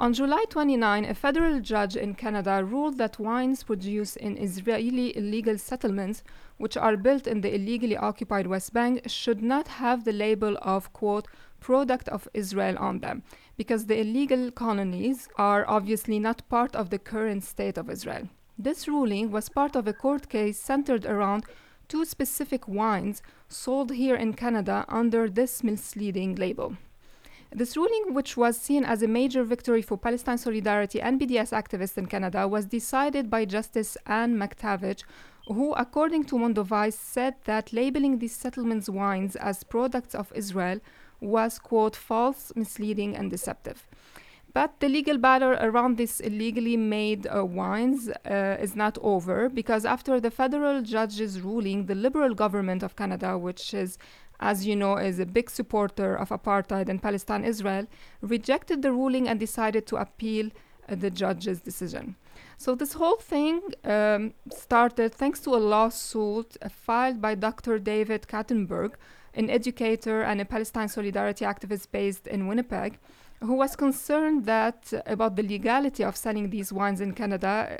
On July 29, a federal judge in Canada ruled that wines produced in Israeli illegal settlements, which are built in the illegally occupied West Bank, should not have the label of, quote, product of Israel on them, because the illegal colonies are obviously not part of the current state of Israel. This ruling was part of a court case centered around two specific wines sold here in Canada under this misleading label. This ruling, which was seen as a major victory for Palestine Solidarity and BDS activists in Canada, was decided by Justice Anne Mactavish, who, according to Mondoweiss, said that labeling these settlements' wines as products of Israel was, quote, false, misleading, and deceptive. But the legal battle around these illegally made uh, wines uh, is not over because after the federal judge's ruling, the Liberal government of Canada, which is as you know, is a big supporter of apartheid in Palestine Israel, rejected the ruling and decided to appeal uh, the judge's decision. So, this whole thing um, started thanks to a lawsuit uh, filed by Dr. David Kattenburg, an educator and a Palestine solidarity activist based in Winnipeg, who was concerned that uh, about the legality of selling these wines in Canada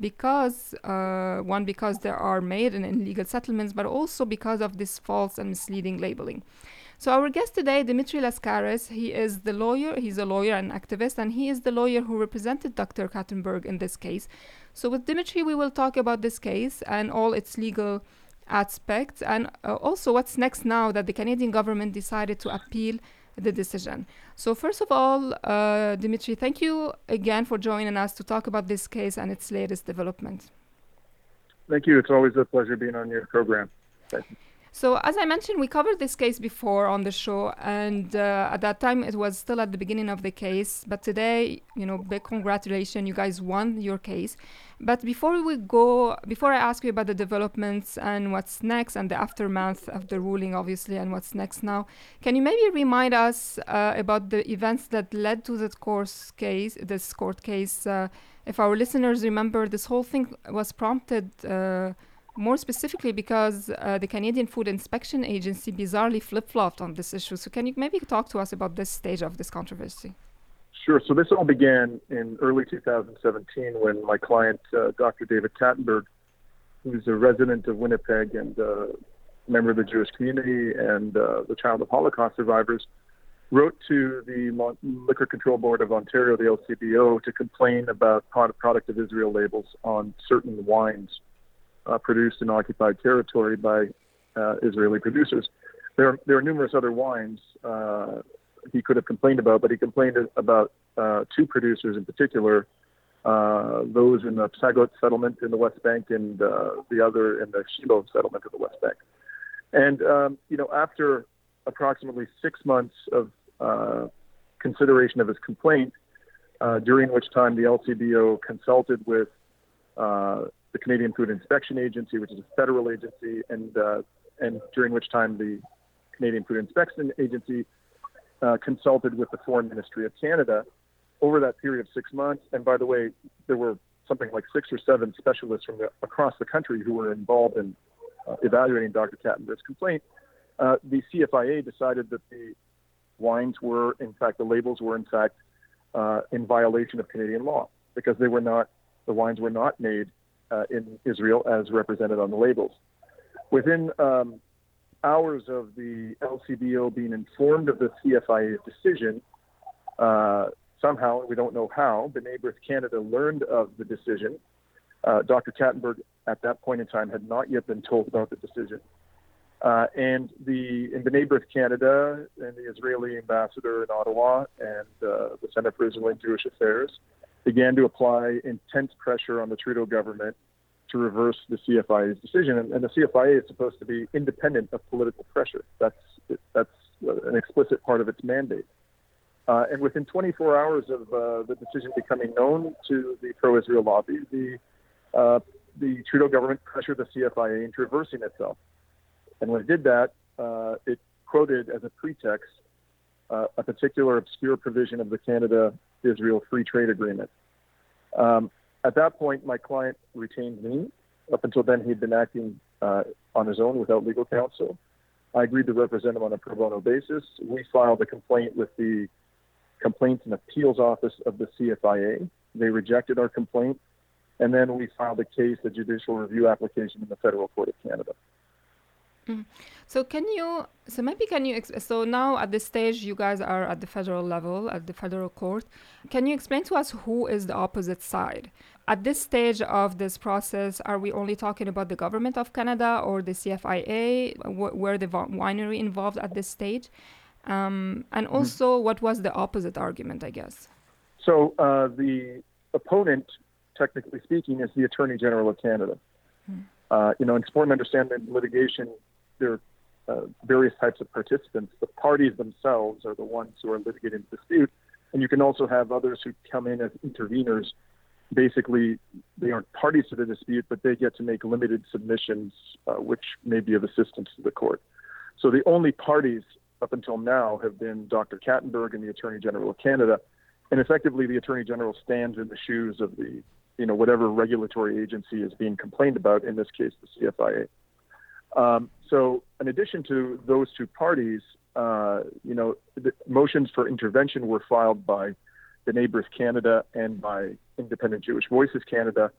because uh, one because they are made in illegal settlements but also because of this false and misleading labeling. So our guest today, Dimitri Lascaris, he is the lawyer, he's a lawyer and activist, and he is the lawyer who represented Dr. Kattenburg in this case. So with Dimitri, we will talk about this case and all its legal aspects, and uh, also what's next now that the Canadian government decided to appeal the decision. So, first of all, uh, Dimitri, thank you again for joining us to talk about this case and its latest development. Thank you. It's always a pleasure being on your program. So, as I mentioned, we covered this case before on the show, and uh, at that time it was still at the beginning of the case. But today, you know, big congratulations, you guys won your case. But before we go, before I ask you about the developments and what's next and the aftermath of the ruling, obviously, and what's next now, can you maybe remind us uh, about the events that led to the course case, this court case? Uh, if our listeners remember, this whole thing was prompted uh, more specifically because uh, the Canadian Food Inspection Agency bizarrely flip flopped on this issue. So, can you maybe talk to us about this stage of this controversy? Sure. So, this all began in early 2017 when my client, uh, Dr. David Kattenburg, who's a resident of Winnipeg and a uh, member of the Jewish community and uh, the child of Holocaust survivors, wrote to the Liquor Control Board of Ontario, the LCBO, to complain about product of Israel labels on certain wines uh, produced in occupied territory by uh, Israeli producers. There are, there are numerous other wines uh, he could have complained about, but he complained about uh, two producers in particular, uh, those in the Psagot settlement in the West Bank and uh, the other in the Shiloh settlement of the West Bank. And, um, you know, after approximately six months of consideration of his complaint, during which time the LCBO consulted with uh, the Canadian Food Inspection Agency, which is a federal agency, and uh, and during which time the Canadian Food Inspection Agency uh, consulted with the Foreign Ministry of Canada over that period of six months. And by the way, there were something like six or seven specialists from the, across the country who were involved in uh, evaluating Dr. Kattenburg's complaint. Uh, the CFIA decided that the wines were, in fact, the labels were, in fact, uh, in violation of Canadian law because they were not, the wines were not made uh, in Israel as represented on the labels. Within um, hours of the LCBO being informed of the CFIA's decision, uh, somehow, we don't know how, B'nai B'rith Canada learned of the decision. Uh, Dr. Kattenburg, at that point in time, had not yet been told about the decision. Uh, and the in B'nai B'rith Canada and the Israeli ambassador in Ottawa and uh, the Center for Israel and Jewish Affairs began to apply intense pressure on the Trudeau government to reverse the CFIA's decision. And, and the CFIA is supposed to be independent of political pressure. That's that's an explicit part of its mandate. Uh, and within 24 hours of uh, the decision becoming known to the pro-Israel lobby, the uh, the Trudeau government pressured the CFIA into reversing itself. And when it did that, uh, it quoted as a pretext uh, a particular obscure provision of the Canada Israel Free Trade Agreement. Um, at that point, my client retained me. Up until then, he'd been acting uh, on his own without legal counsel. I agreed to represent him on a pro bono basis. We filed a complaint with the Complaints and Appeals Office of the CFIA. They rejected our complaint, and then we filed a case, a judicial review application in the Federal Court of Canada. Mm. So can you? So maybe can you? So now at this stage, you guys are at the federal level, at the federal court. Can you explain to us who is the opposite side? At this stage of this process, are we only talking about the government of Canada or the CFIA? Wh- were the winery involved at this stage? Um, and mm-hmm. also, what was the opposite argument? I guess. So uh, the opponent, technically speaking, is the Attorney General of Canada. Hmm. Uh, you know, in important understanding litigation, there are uh, various types of participants. The parties themselves are the ones who are litigating the dispute, and you can also have others who come in as interveners. Basically, they aren't parties to the dispute, but they get to make limited submissions, uh, which may be of assistance to the court. So the only parties up until now have been Dr. Kattenburg and the Attorney General of Canada, and effectively the Attorney General stands in the shoes of the, you know, whatever regulatory agency is being complained about. In this case, the CFIA. Um, so, in addition to those two parties, uh, you know, motions for intervention were filed by B'nai B'rith Canada and by Independent Jewish Voices Canada.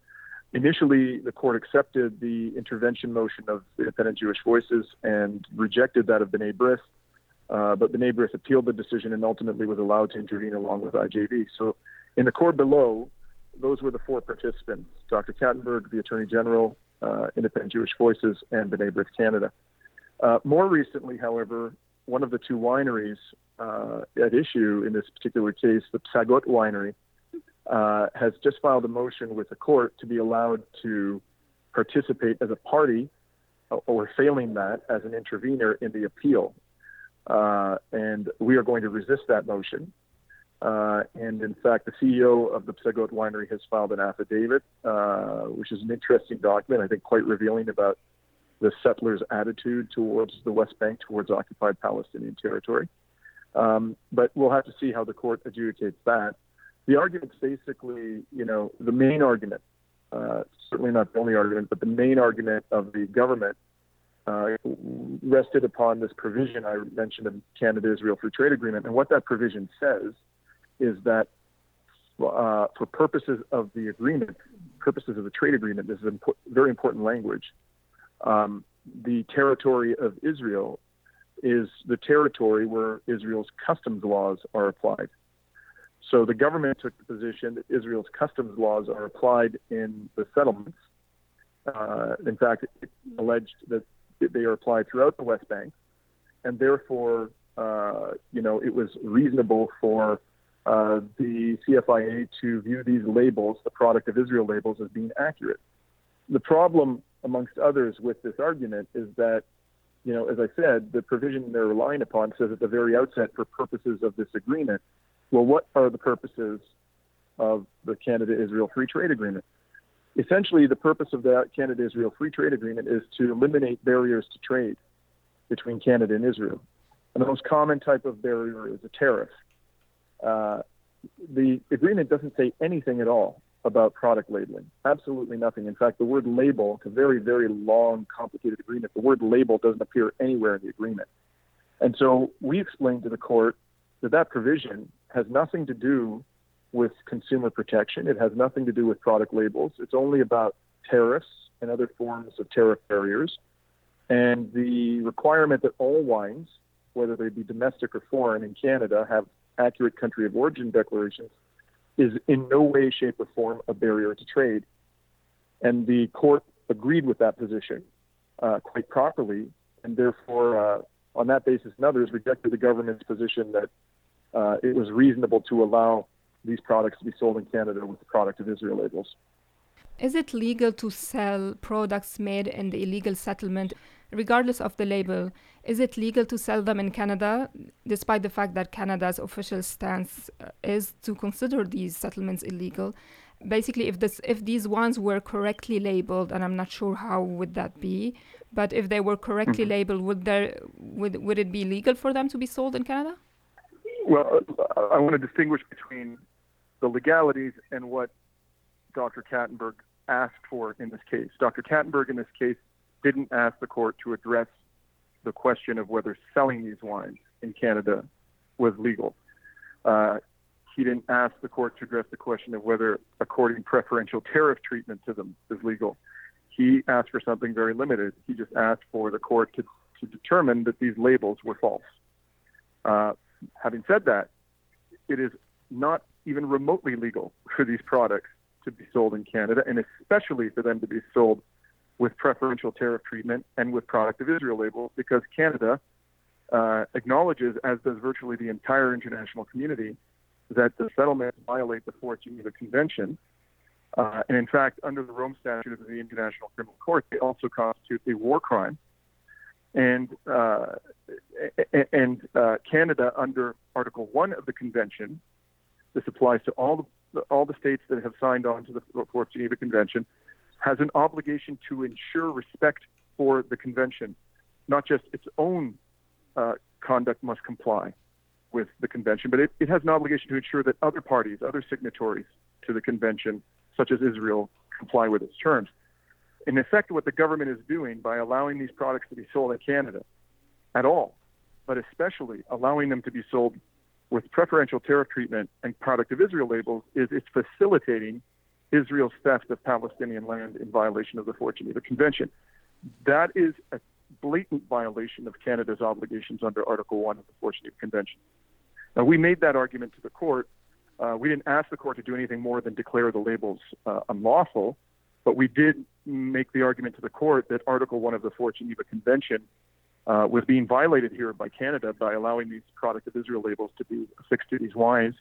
Initially, the court accepted the intervention motion of Independent Jewish Voices and rejected that of the B'rith. Uh, but the B'rith appealed the decision and ultimately was allowed to intervene along with IJV. So, in the court below, those were the four participants Dr. Kattenburg, the Attorney General, uh, Independent Jewish Voices, and the B'rith Canada. Uh, more recently, however, one of the two wineries uh, at issue in this particular case, the Psagot Winery, uh, has just filed a motion with the court to be allowed to participate as a party uh, or failing that as an intervener in the appeal. Uh, and we are going to resist that motion. Uh, and in fact, the CEO of the Psagot Winery has filed an affidavit, uh, which is an interesting document, I think quite revealing about the settlers' attitude towards the West Bank, towards occupied Palestinian territory. Um, but we'll have to see how the court adjudicates that. The argument's basically, you know, the main argument, uh, certainly not the only argument, but the main argument of the government uh, rested upon this provision I mentioned in Canada Israel Free Trade Agreement. And what that provision says is that uh, for purposes of the agreement, purposes of the trade agreement, this is impo- very important language. Um, the territory of Israel is the territory where Israel's customs laws are applied. So the government took the position that Israel's customs laws are applied in the settlements. Uh, in fact, it alleged that they are applied throughout the West Bank, and therefore, uh, you know, it was reasonable for uh, the CFIA to view these labels, the product of Israel labels, as being accurate. The problem, amongst others, with this argument is that, you know, as I said, the provision they're relying upon says at the very outset, for purposes of this agreement, well, what are the purposes of the Canada Israel Free Trade Agreement? Essentially, the purpose of that Canada Israel Free Trade Agreement is to eliminate barriers to trade between Canada and Israel. And the most common type of barrier is a tariff. Uh, the agreement doesn't say anything at all about product labeling. Absolutely nothing. In fact, the word label, it's a very, very long, complicated agreement. The word label doesn't appear anywhere in the agreement. And so we explained to the court that that provision has nothing to do with consumer protection. It has nothing to do with product labels. It's only about tariffs and other forms of tariff barriers. And the requirement that all wines, whether they be domestic or foreign in Canada, have accurate country of origin declarations is in no way, shape, or form a barrier to trade. And the court agreed with that position uh, quite properly, and therefore, uh, on that basis and others, rejected the government's position that uh, it was reasonable to allow these products to be sold in Canada with the product of Israel labels. Is it legal to sell products made in the illegal settlement, regardless of the label? Is it legal to sell them in Canada, despite the fact that Canada's official stance uh, is to consider these settlements illegal? Basically, if this if these ones were correctly labeled, and I'm not sure how would that be, but if they were correctly mm-hmm. labeled, would there would would it be legal for them to be sold in Canada? Well, I want to distinguish between the legalities and what Dr. Kattenburg asked for in this case. Dr. Kattenburg in this case didn't ask the court to address the question of whether selling these wines in Canada was legal. Uh, he didn't ask the court to address the question of whether according preferential tariff treatment to them is legal. He asked for something very limited. He just asked for the court to, to determine that these labels were false. Uh, having said that, it is not even remotely legal for these products to be sold in Canada, and especially for them to be sold with preferential tariff treatment and with product of Israel labels, because Canada uh, acknowledges, as does virtually the entire international community, that the settlements violate the Fourth Geneva Convention. Uh, and in fact, under the Rome Statute of the International Criminal Court, they also constitute a war crime. And uh, and uh, Canada, under Article One of the Convention, this applies to all the all the states that have signed on to the Fourth Geneva Convention, has an obligation to ensure respect for the convention, not just its own uh, conduct must comply with the convention, but it, it has an obligation to ensure that other parties, other signatories to the convention, such as Israel, comply with its terms. In effect, what the government is doing by allowing these products to be sold in Canada at all, but especially allowing them to be sold with preferential tariff treatment and product of Israel labels, is it's facilitating Israel's theft of Palestinian land in violation of the Fourth Geneva Convention. That is a blatant violation of Canada's obligations under Article 1 of the Fourth Geneva Convention. Now, we made that argument to the court. Uh, we didn't ask the court to do anything more than declare the labels uh, unlawful, but we did make the argument to the court that Article 1 of the Fourth Geneva Convention uh, was being violated here by Canada by allowing these product of Israel labels to be affixed to these wines.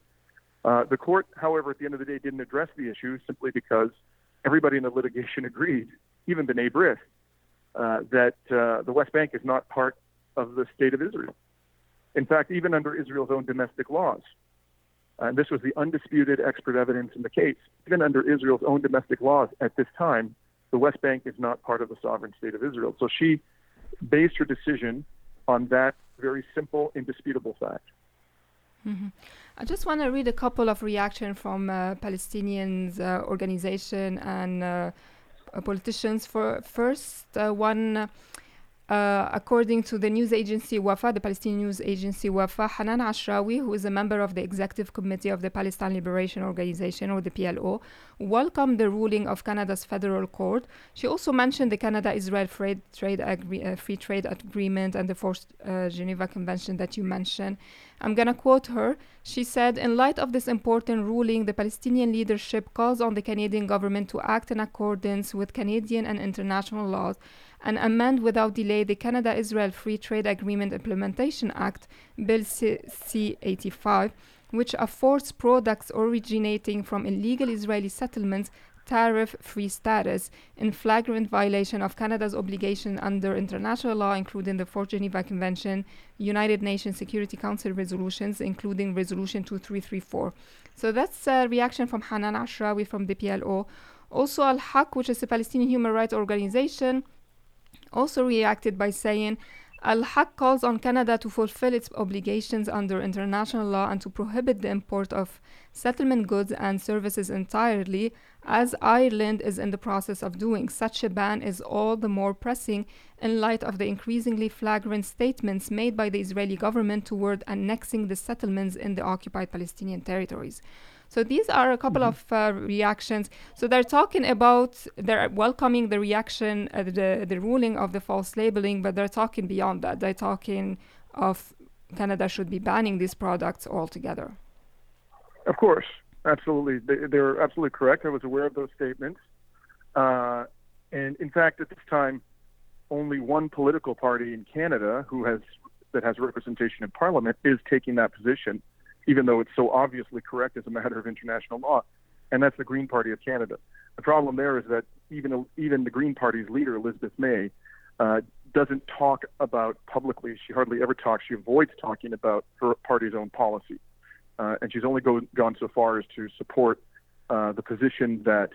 Uh, the court, however, at the end of the day, didn't address the issue simply because everybody in the litigation agreed, even B'nai B'rith, uh, that uh, the West Bank is not part of the state of Israel. In fact, even under Israel's own domestic laws, and this was the undisputed expert evidence in the case, even under Israel's own domestic laws at this time, the West Bank is not part of the sovereign state of Israel. So she based her decision on that very simple, indisputable fact. Mm-hmm. I just want to read a couple of reactions from uh, Palestinians uh, organization and uh, politicians. For first, uh, one uh, according to the news agency Wafa, the Palestinian news agency Wafa, Hanan Ashrawi, who is a member of the executive committee of the Palestine Liberation Organization or the PLO, welcomed the ruling of Canada's federal court. She also mentioned the Canada-Israel free trade, uh, free trade agreement and the Fourth uh, Geneva Convention that you mentioned. I'm going to quote her. She said, In light of this important ruling, the Palestinian leadership calls on the Canadian government to act in accordance with Canadian and international laws and amend without delay the Canada Israel Free Trade Agreement Implementation Act, Bill C 85, which affords products originating from illegal Israeli settlements tariff free status in flagrant violation of Canada's obligation under international law, including the Fourth Geneva Convention, United Nations Security Council resolutions, including Resolution 2334. So that's a reaction from Hanan Ashrawi from the PLO. Also, Al Haq, which is a Palestinian human rights organization, also reacted by saying, Al Haq calls on Canada to fulfill its obligations under international law and to prohibit the import of settlement goods and services entirely, as Ireland is in the process of doing. Such a ban is all the more pressing in light of the increasingly flagrant statements made by the Israeli government toward annexing the settlements in the occupied Palestinian territories. So these are a couple mm-hmm. of uh, reactions. So they're talking about they're welcoming the reaction, uh, the the ruling of the false labeling, but they're talking beyond that. They're talking of Canada should be banning these products altogether. Of course, absolutely, they, are absolutely correct. I was aware of those statements, uh, and in fact, at this time, only one political party in Canada who has that has representation in Parliament is taking that position even though it's so obviously correct as a matter of international law, and that's the Green Party of Canada. The problem there is that even even the Green Party's leader, Elizabeth May, uh, doesn't talk about publicly. She hardly ever talks. She avoids talking about her party's own policy, uh, and she's only go, gone so far as to support uh, the position that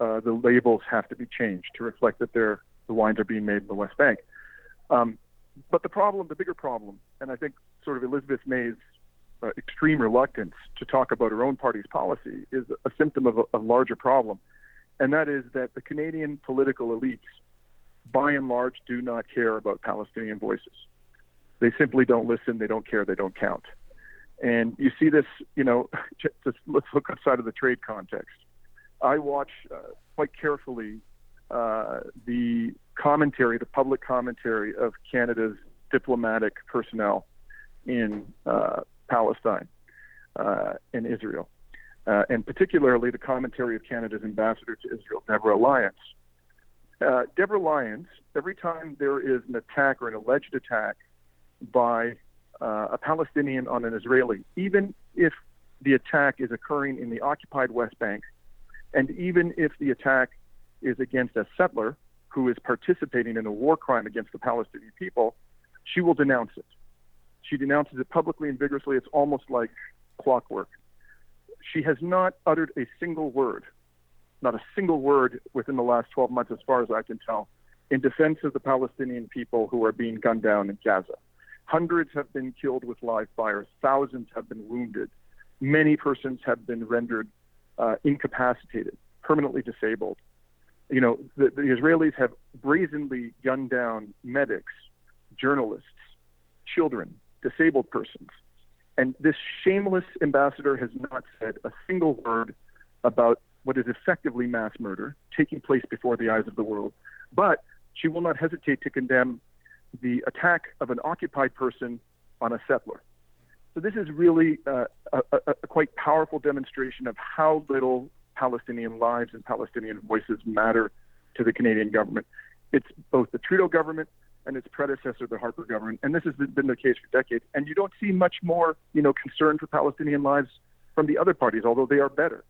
uh, the labels have to be changed to reflect that the wines are being made in the West Bank. Um, but the problem, the bigger problem, and I think sort of Elizabeth May's uh, extreme reluctance to talk about her own party's policy is a symptom of a, a larger problem, and that is that the Canadian political elites, by and large, do not care about Palestinian voices. They simply don't listen, they don't care, they don't count. And you see this, you know, just let's look outside of the trade context. I watch uh, quite carefully uh, the commentary, the public commentary of Canada's diplomatic personnel in uh, Palestine uh, and Israel, uh, and particularly the commentary of Canada's ambassador to Israel, Deborah Lyons. Uh, Deborah Lyons, every time there is an attack or an alleged attack by uh, a Palestinian on an Israeli, even if the attack is occurring in the occupied West Bank, and even if the attack is against a settler who is participating in a war crime against the Palestinian people, she will denounce it. She denounces it publicly and vigorously. It's almost like clockwork. She has not uttered a single word, not a single word within the last 12 months, as far as I can tell, in defense of the Palestinian people who are being gunned down in Gaza. Hundreds have been killed with live fire, thousands have been wounded, many persons have been rendered uh, incapacitated, permanently disabled. You know, the, the Israelis have brazenly gunned down medics, journalists, children, disabled persons. And this shameless ambassador has not said a single word about what is effectively mass murder taking place before the eyes of the world. But she will not hesitate to condemn the attack of an occupied person on a settler. So this is really uh, a, a, a, quite powerful demonstration of how little Palestinian lives and Palestinian voices matter to the Canadian government. It's both the Trudeau government and its predecessor, the Harper government, and this has been the case for decades. And you don't see much more, you know, concern for Palestinian lives from the other parties, although they are better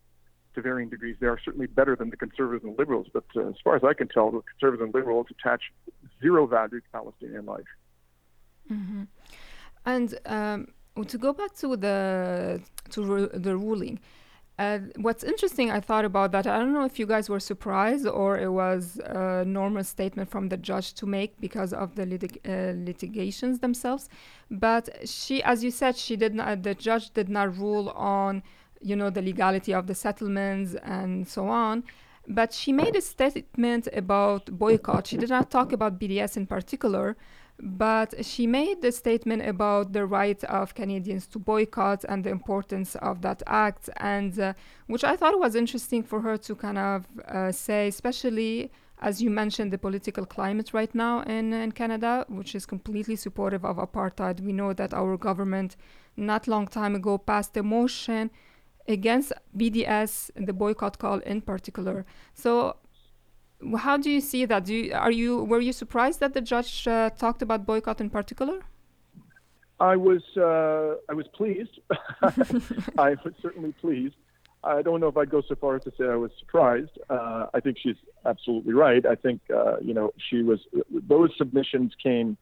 to varying degrees. They are certainly better than the conservatives and liberals. But uh, as far as I can tell, the conservatives and liberals attach zero value to Palestinian life. Mm-hmm. And um, to go back to the to the ruling. Uh, what's interesting, I thought about that. I don't know if you guys were surprised or it was a normal statement from the judge to make because of the litig- uh, litigations themselves. But she, as you said, she did not. The judge did not rule on, you know, the legality of the settlements and so on. But she made a statement about boycott. She did not talk about BDS in particular, but she made the statement about the right of Canadians to boycott and the importance of that act, and uh, which I thought was interesting for her to kind of uh, say, especially as you mentioned, the political climate right now in, in Canada, which is completely supportive of apartheid. We know that our government, not long time ago, passed a motion against BDS, the boycott call in particular. So how do you see that? Do you, are you were you surprised that the judge uh, talked about boycott in particular? I was uh, I was pleased. I was certainly pleased. I don't know if I'd go so far as to say I was surprised. Uh, I think she's absolutely right. I think uh, you know she was. Those submissions came,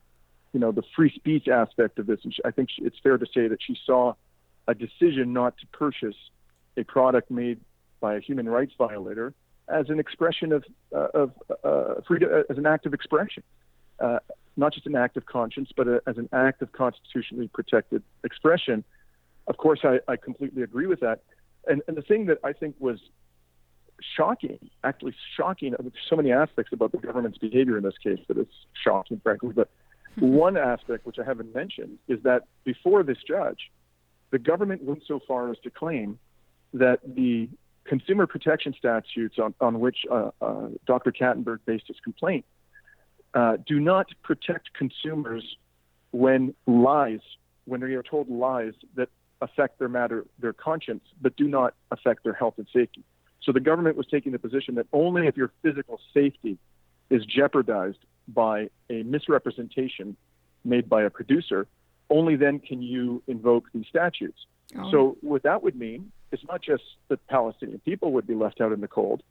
you know, the free speech aspect of this, and she, I think she, it's fair to say that she saw a decision not to purchase a product made by a human rights violator as an expression of, uh, of uh, freedom, uh, as an act of expression, uh, not just an act of conscience, but a, as an act of constitutionally protected expression. Of course, I, I completely agree with that. And, and the thing that I think was shocking, actually shocking, there's so many aspects about the government's behavior in this case that it's shocking, frankly. But one aspect, which I haven't mentioned, is that before this judge, the government went so far as to claim that the consumer protection statutes on, on which uh, uh, Dr. Kattenburg based his complaint uh, do not protect consumers when lies, when they are told lies that affect their matter, their conscience, but do not affect their health and safety. So the government was taking the position that only if your physical safety is jeopardized by a misrepresentation made by a producer, only then can you invoke these statutes. Oh. So what that would mean it's not just that Palestinian people would be left out in the cold,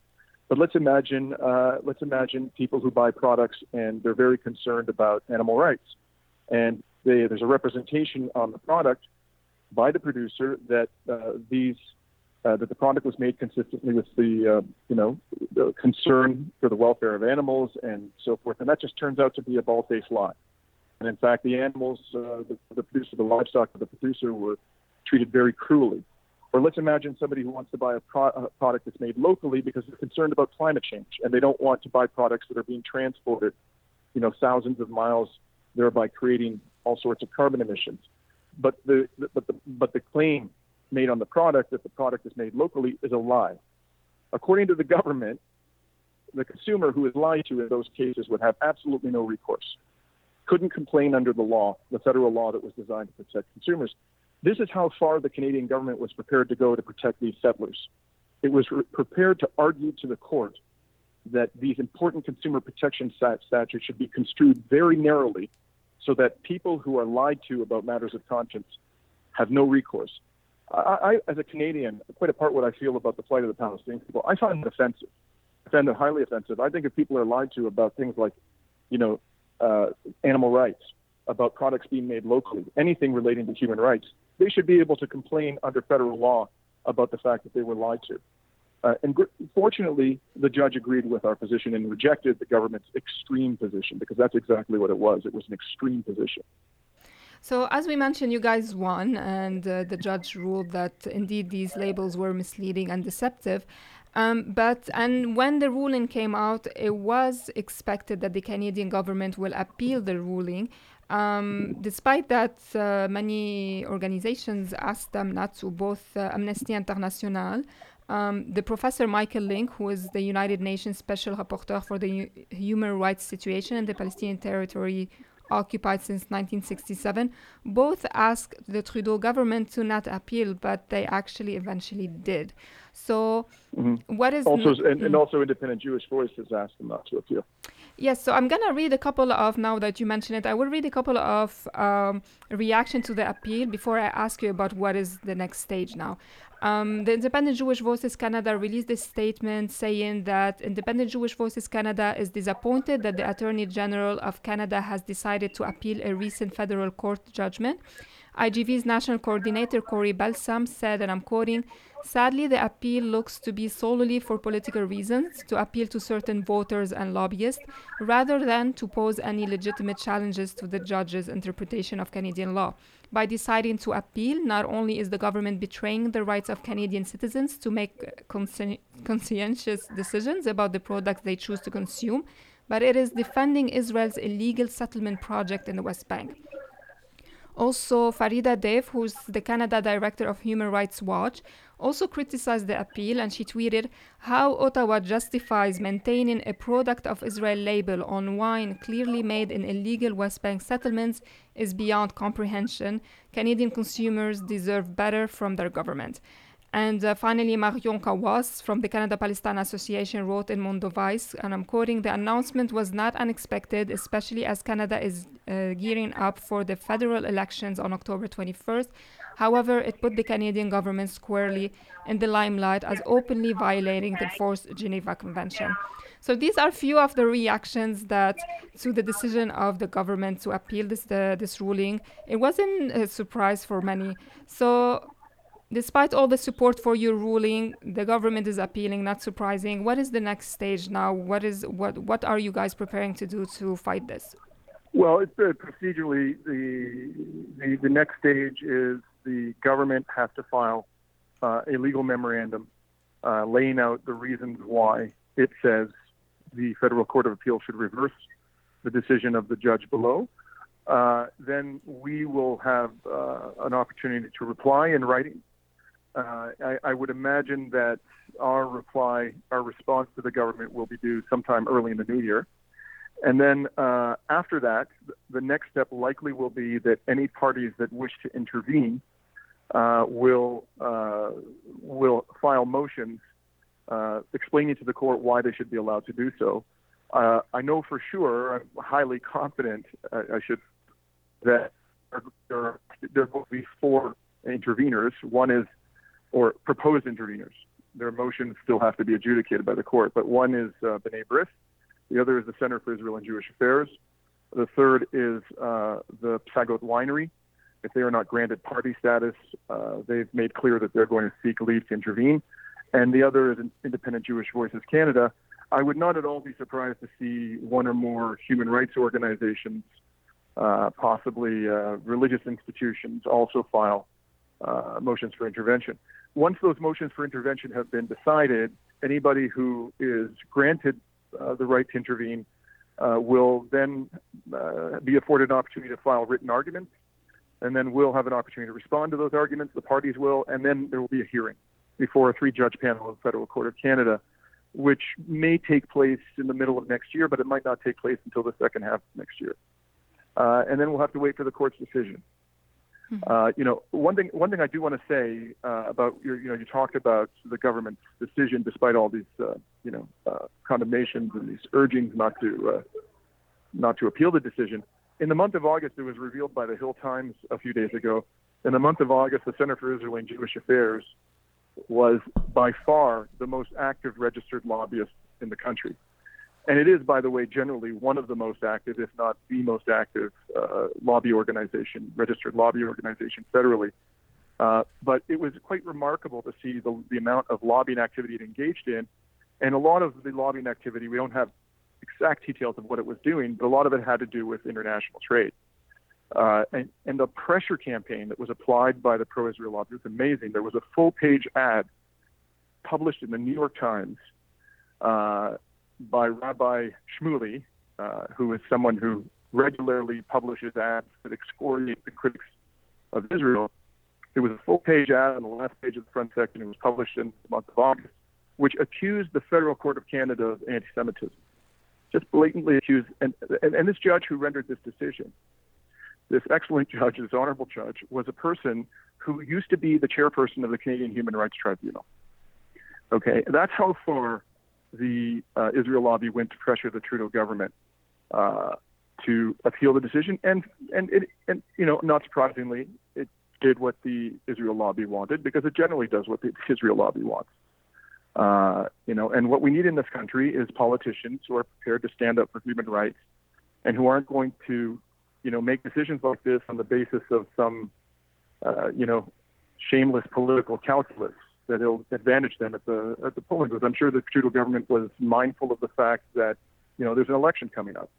but let's imagine uh, let's imagine people who buy products and they're very concerned about animal rights, and they, there's a representation on the product by the producer that uh, these uh, that the product was made consistently with the uh, you know the concern for the welfare of animals and so forth, and that just turns out to be a bald-faced lie. And in fact, the animals, uh, the, the producer, the livestock of the producer, were treated very cruelly. Or let's imagine somebody who wants to buy a, pro- a, product that's made locally because they're concerned about climate change and they don't want to buy products that are being transported, you know, thousands of miles, thereby creating all sorts of carbon emissions. but the, the, but the but the claim made on the product that the product is made locally is a lie. According to the government, the consumer who is lied to in those cases would have absolutely no recourse. Couldn't complain under the law, the federal law that was designed to protect consumers. This is how far the Canadian government was prepared to go to protect these settlers. It was re- prepared to argue to the court that these important consumer protection statutes should be construed very narrowly so that people who are lied to about matters of conscience have no recourse. I, I, as a Canadian, quite apart what I feel about the plight of the Palestinian people, I find it offensive. I find it highly offensive. I think if people are lied to about things like, you know, uh, animal rights, about products being made locally, anything relating to human rights, they should be able to complain under federal law about the fact that they were lied to. Uh, and gr- fortunately, the judge agreed with our position and rejected the government's extreme position because that's exactly what it was. It was an extreme position. So, as we mentioned, you guys won, and uh, the judge ruled that indeed these labels were misleading and deceptive. Um, but and when the ruling came out, it was expected that the Canadian government will appeal the ruling. Um, despite that, uh, many organizations asked them not to, both uh, Amnesty International. Um, the professor Michael Lynk, who is the United Nations Special Rapporteur for the U- human rights situation in the Palestinian territory occupied since 1967, both asked the Trudeau government to not appeal, but they actually eventually did. So, mm-hmm. what is also and, and, also independent Jewish Voices asked them not to appeal. Yes, so I'm gonna read a couple of now that you mention it. I will read a couple of um, reaction to the appeal before I ask you about what is the next stage now. Um, the Independent Jewish Voices Canada released a statement saying that Independent Jewish Voices Canada is disappointed that the Attorney General of Canada has decided to appeal a recent federal court judgment. IJV's national coordinator Corey Balsam said, and I'm quoting, Sadly, the appeal looks to be solely for political reasons, to appeal to certain voters and lobbyists, rather than to pose any legitimate challenges to the judge's interpretation of Canadian law. By deciding to appeal, not only is the government betraying the rights of Canadian citizens to make consci- conscientious decisions about the products they choose to consume, but it is defending Israel's illegal settlement project in the West Bank. Also, Farida Deif, who's the Canada Director of Human Rights Watch, also criticized the appeal and she tweeted how Ottawa justifies maintaining a product of Israel label on wine clearly made in illegal West Bank settlements is beyond comprehension. Canadian consumers deserve better from their government. And uh, finally, Marion Kawas from the Canada Palestine Association wrote in Mondoweiss, and I'm quoting, the announcement was not unexpected, especially as Canada is uh, gearing up for the federal elections on October 21st. However, it put the Canadian government squarely in the limelight as openly violating the Fourth Geneva Convention. So these are few of the reactions that to the decision of the government to appeal this the, this ruling. It wasn't a surprise for many. So Despite all the support for your ruling, the government is appealing, not surprising. What is the next stage now? What is what what are you guys preparing to do to fight this? Well, it's, uh, procedurally, the, the, the next stage is the government has to file uh, a legal memorandum uh, laying out the reasons why it says the Federal Court of Appeal should reverse the decision of the judge below. Uh, then we will have uh, an opportunity to reply in writing uh, I, I, would imagine that our reply, our response to the government will be due sometime early in the new year. And then uh, after that, the next step likely will be that any parties that wish to intervene uh, will uh, will file motions uh, explaining to the court why they should be allowed to do so. Uh, I know for sure, I'm highly confident, I should, that there, there will be four interveners. One is or proposed interveners. Their motions still have to be adjudicated by the court, but one is uh, B'nai B'rith, the other is the Center for Israel and Jewish Affairs, the third is uh, the Psagot Winery. If they are not granted party status, uh, they've made clear that they're going to seek leave to intervene. And the other is Independent Jewish Voices Canada. I would not at all be surprised to see one or more human rights organizations, uh, possibly uh, religious institutions, also file uh, motions for intervention once those motions for intervention have been decided, anybody who is granted uh, the right to intervene uh, will then uh, be afforded an opportunity to file written arguments. and then we'll have an opportunity to respond to those arguments. The parties will, and then there will be a hearing before a three-judge panel of the Federal Court of Canada, which may take place in the middle of next year, but it might not take place until the second half of next year. Uh, and then we'll have to wait for the court's decision. Mm-hmm. Uh, you know, one thing one thing I do want to say uh, about your, you know, you talked about the government's decision, despite all these, uh, you know, uh, condemnations and these urgings not to uh, not to appeal the decision. In the month of August, it was revealed by the Hill Times a few days ago. In the month of August, the Center for Israel and Jewish Affairs was by far the most active registered lobbyist in the country. And it is, by the way, generally one of the most active, if not the most active, uh, lobby organization, registered lobby organization federally. Uh, but it was quite remarkable to see the, the amount of lobbying activity it engaged in. And a lot of the lobbying activity, we don't have exact details of what it was doing, but a lot of it had to do with international trade. Uh, and, and the pressure campaign that was applied by the pro Israel lobby was amazing. There was a full page ad published in the New York Times uh, by Rabbi Shmuley, uh, who is someone who regularly publishes ads that excoriate the critics of Israel. It was a full page ad on the last page of the front section. It was published in the month of August, which accused the Federal Court of Canada of anti Semitism. Just blatantly accused, and, and, and this judge who rendered this decision, this excellent judge, this honorable judge, was a person who used to be the chairperson of the Canadian Human Rights Tribunal. Okay, that's how far the uh, Israel lobby went to pressure the Trudeau government uh, to appeal the decision, and and it and you know not surprisingly, it did what the Israel lobby wanted because it generally does what the Israel lobby wants. Uh, you know, and what we need in this country is politicians who are prepared to stand up for human rights and who aren't going to, you know, make decisions like this on the basis of some, uh, you know, shameless political calculus that it'll advantage them at the at the polling booth. I'm sure the Trudeau government was mindful of the fact that you know there's an election coming up,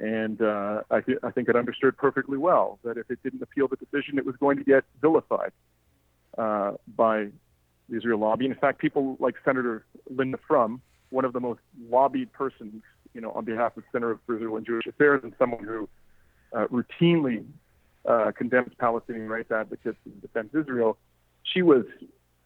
and uh, I, th- I think it understood perfectly well that if it didn't appeal the decision, it was going to get vilified uh, by the Israel lobby. In fact, people like Senator Linda Frum, one of the most lobbied persons, you know, on behalf of Center for Israel and Jewish Affairs, and someone who uh, routinely uh, condemns Palestinian rights advocates and defends Israel, she was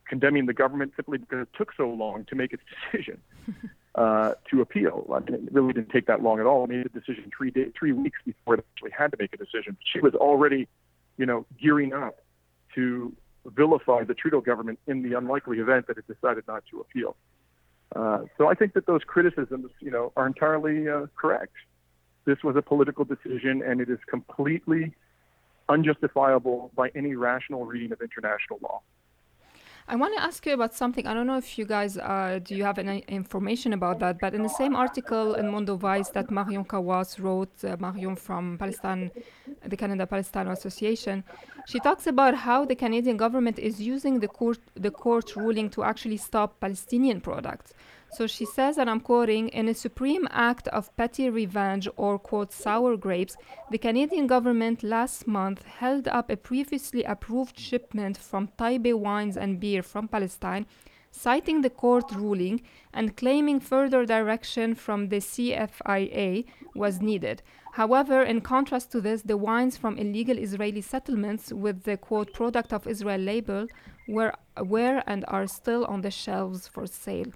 condemning the government simply because it took so long to make its decision uh, to appeal. I mean, it really didn't take that long at all. It made a decision three days, three weeks before it actually had to make a decision. She was already, you know, gearing up to vilify the Trudeau government in the unlikely event that it decided not to appeal. Uh, so I think that those criticisms, you know, are entirely uh, correct. This was a political decision, and it is completely unjustifiable by any rational reading of international law. I want to ask you about something. I don't know if you guys uh, do you have any information about that, but in the same article in Mondoweiss that Marion Kawas wrote, uh, Marion from Palestine, the Canada Palestine Association, she talks about how the Canadian government is using the court the court ruling to actually stop Palestinian products. So she says, and I'm quoting, in a supreme act of petty revenge or, quote, sour grapes, the Canadian government last month held up a previously approved shipment from Taybeh Wines and Beer from Palestine, citing the court ruling and claiming further direction from the CFIA was needed. However, in contrast to this, the wines from illegal Israeli settlements with the quote product of Israel label were, were and are still on the shelves for sale.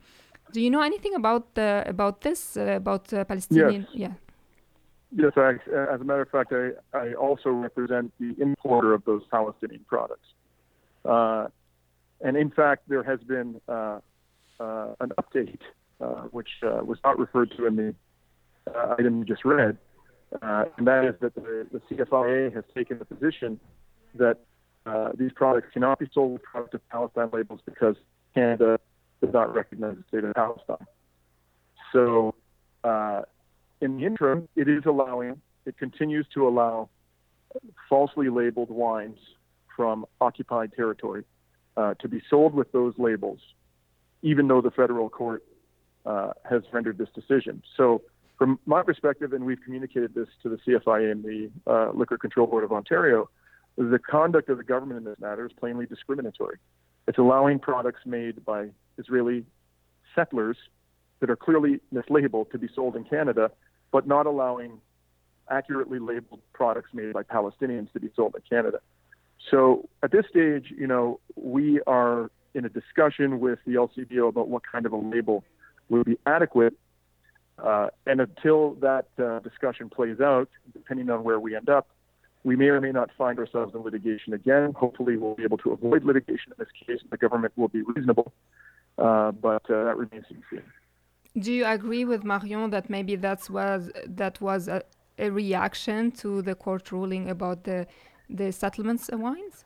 Do you know anything about uh, about this uh, about uh, Palestinian? Yes. Yeah. Yes, I, as a matter of fact, I, I also represent the importer of those Palestinian products. Uh, and in fact, there has been uh, uh, an update, which was not referred to in the item you just read, and that is that the, the CFIA has taken the position that these products cannot be sold with product of Palestine labels because Canada does not recognize the state of Palestine. So, uh, in the interim, it is allowing, it continues to allow falsely labeled wines from occupied territory uh, to be sold with those labels, even though the federal court uh, has rendered this decision. So, from my perspective, and we've communicated this to the CFIA and the uh, Liquor Control Board of Ontario, the conduct of the government in this matter is plainly discriminatory. It's allowing products made by Israeli settlers that are clearly mislabeled to be sold in Canada, but not allowing accurately labeled products made by Palestinians to be sold in Canada. So at this stage, you know, we are in a discussion with the LCBO about what kind of a label will be adequate. Uh, and until that uh, discussion plays out, depending on where we end up, we may or may not find ourselves in litigation again. Hopefully, we'll be able to avoid litigation in this case. The government will be reasonable, but uh, that remains to be seen. Do you agree with Marion that maybe that was that was a, a reaction to the court ruling about the the settlements wines?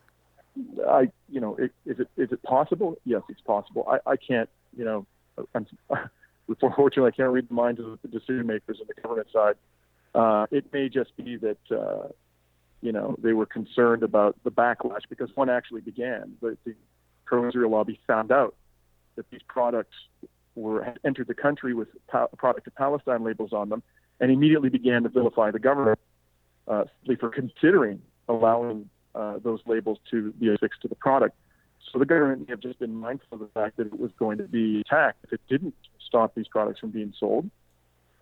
I, you know, it, is it is it possible? Yes, it's possible. I, I can't, you know, I'm, unfortunately, I can't read the minds of the decision makers on the government side. Uh, it may just be that, uh, you know, they were concerned about the backlash because one actually began. The, the pro-Israel lobby found out that these products were had entered the country with pa- product of Palestine labels on them, and immediately began to vilify the government uh, for considering allowing uh, those labels to be affixed to the product. So the government may have just been mindful of the fact that it was going to be attacked if it didn't stop these products from being sold.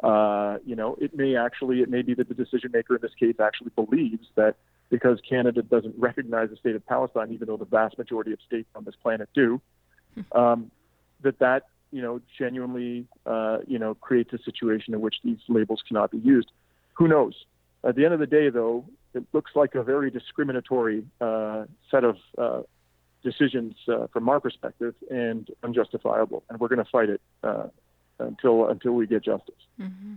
Uh, you know, it may actually, it may be that the decision maker in this case actually believes that because Canada doesn't recognize the state of Palestine, even though the vast majority of states on this planet do, um, that that you know genuinely uh, you know creates a situation in which these labels cannot be used. Who knows? At the end of the day, though, it looks like a very discriminatory uh, set of uh, decisions uh, from our perspective and unjustifiable. And we're going to fight it uh, until until we get justice. Mm-hmm.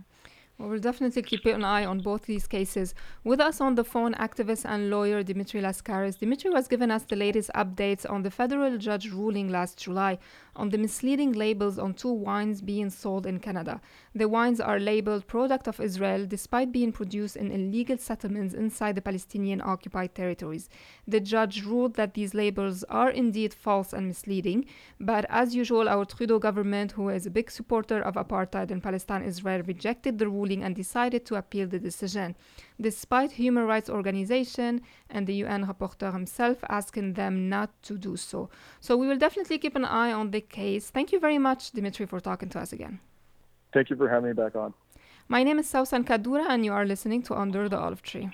Well, we'll definitely keep an eye on both these cases. With us on the phone, activist and lawyer Dimitri Lascaris. Dimitri was giving us the latest updates on the federal judge ruling last July on the misleading labels on two wines being sold in Canada. The wines are labeled product of Israel despite being produced in illegal settlements inside the Palestinian occupied territories. The judge ruled that these labels are indeed false and misleading, but as usual, our Trudeau government, who is a big supporter of apartheid in Palestine Israel, rejected the ruling and decided to appeal the decision, despite human rights organization and the UN rapporteur himself asking them not to do so. So we will definitely keep an eye on the case. Thank you very much, Dimitri, for talking to us again. Thank you for having me back on. My name is Sawssan Kaddoura, and you are listening to Under the Olive Tree.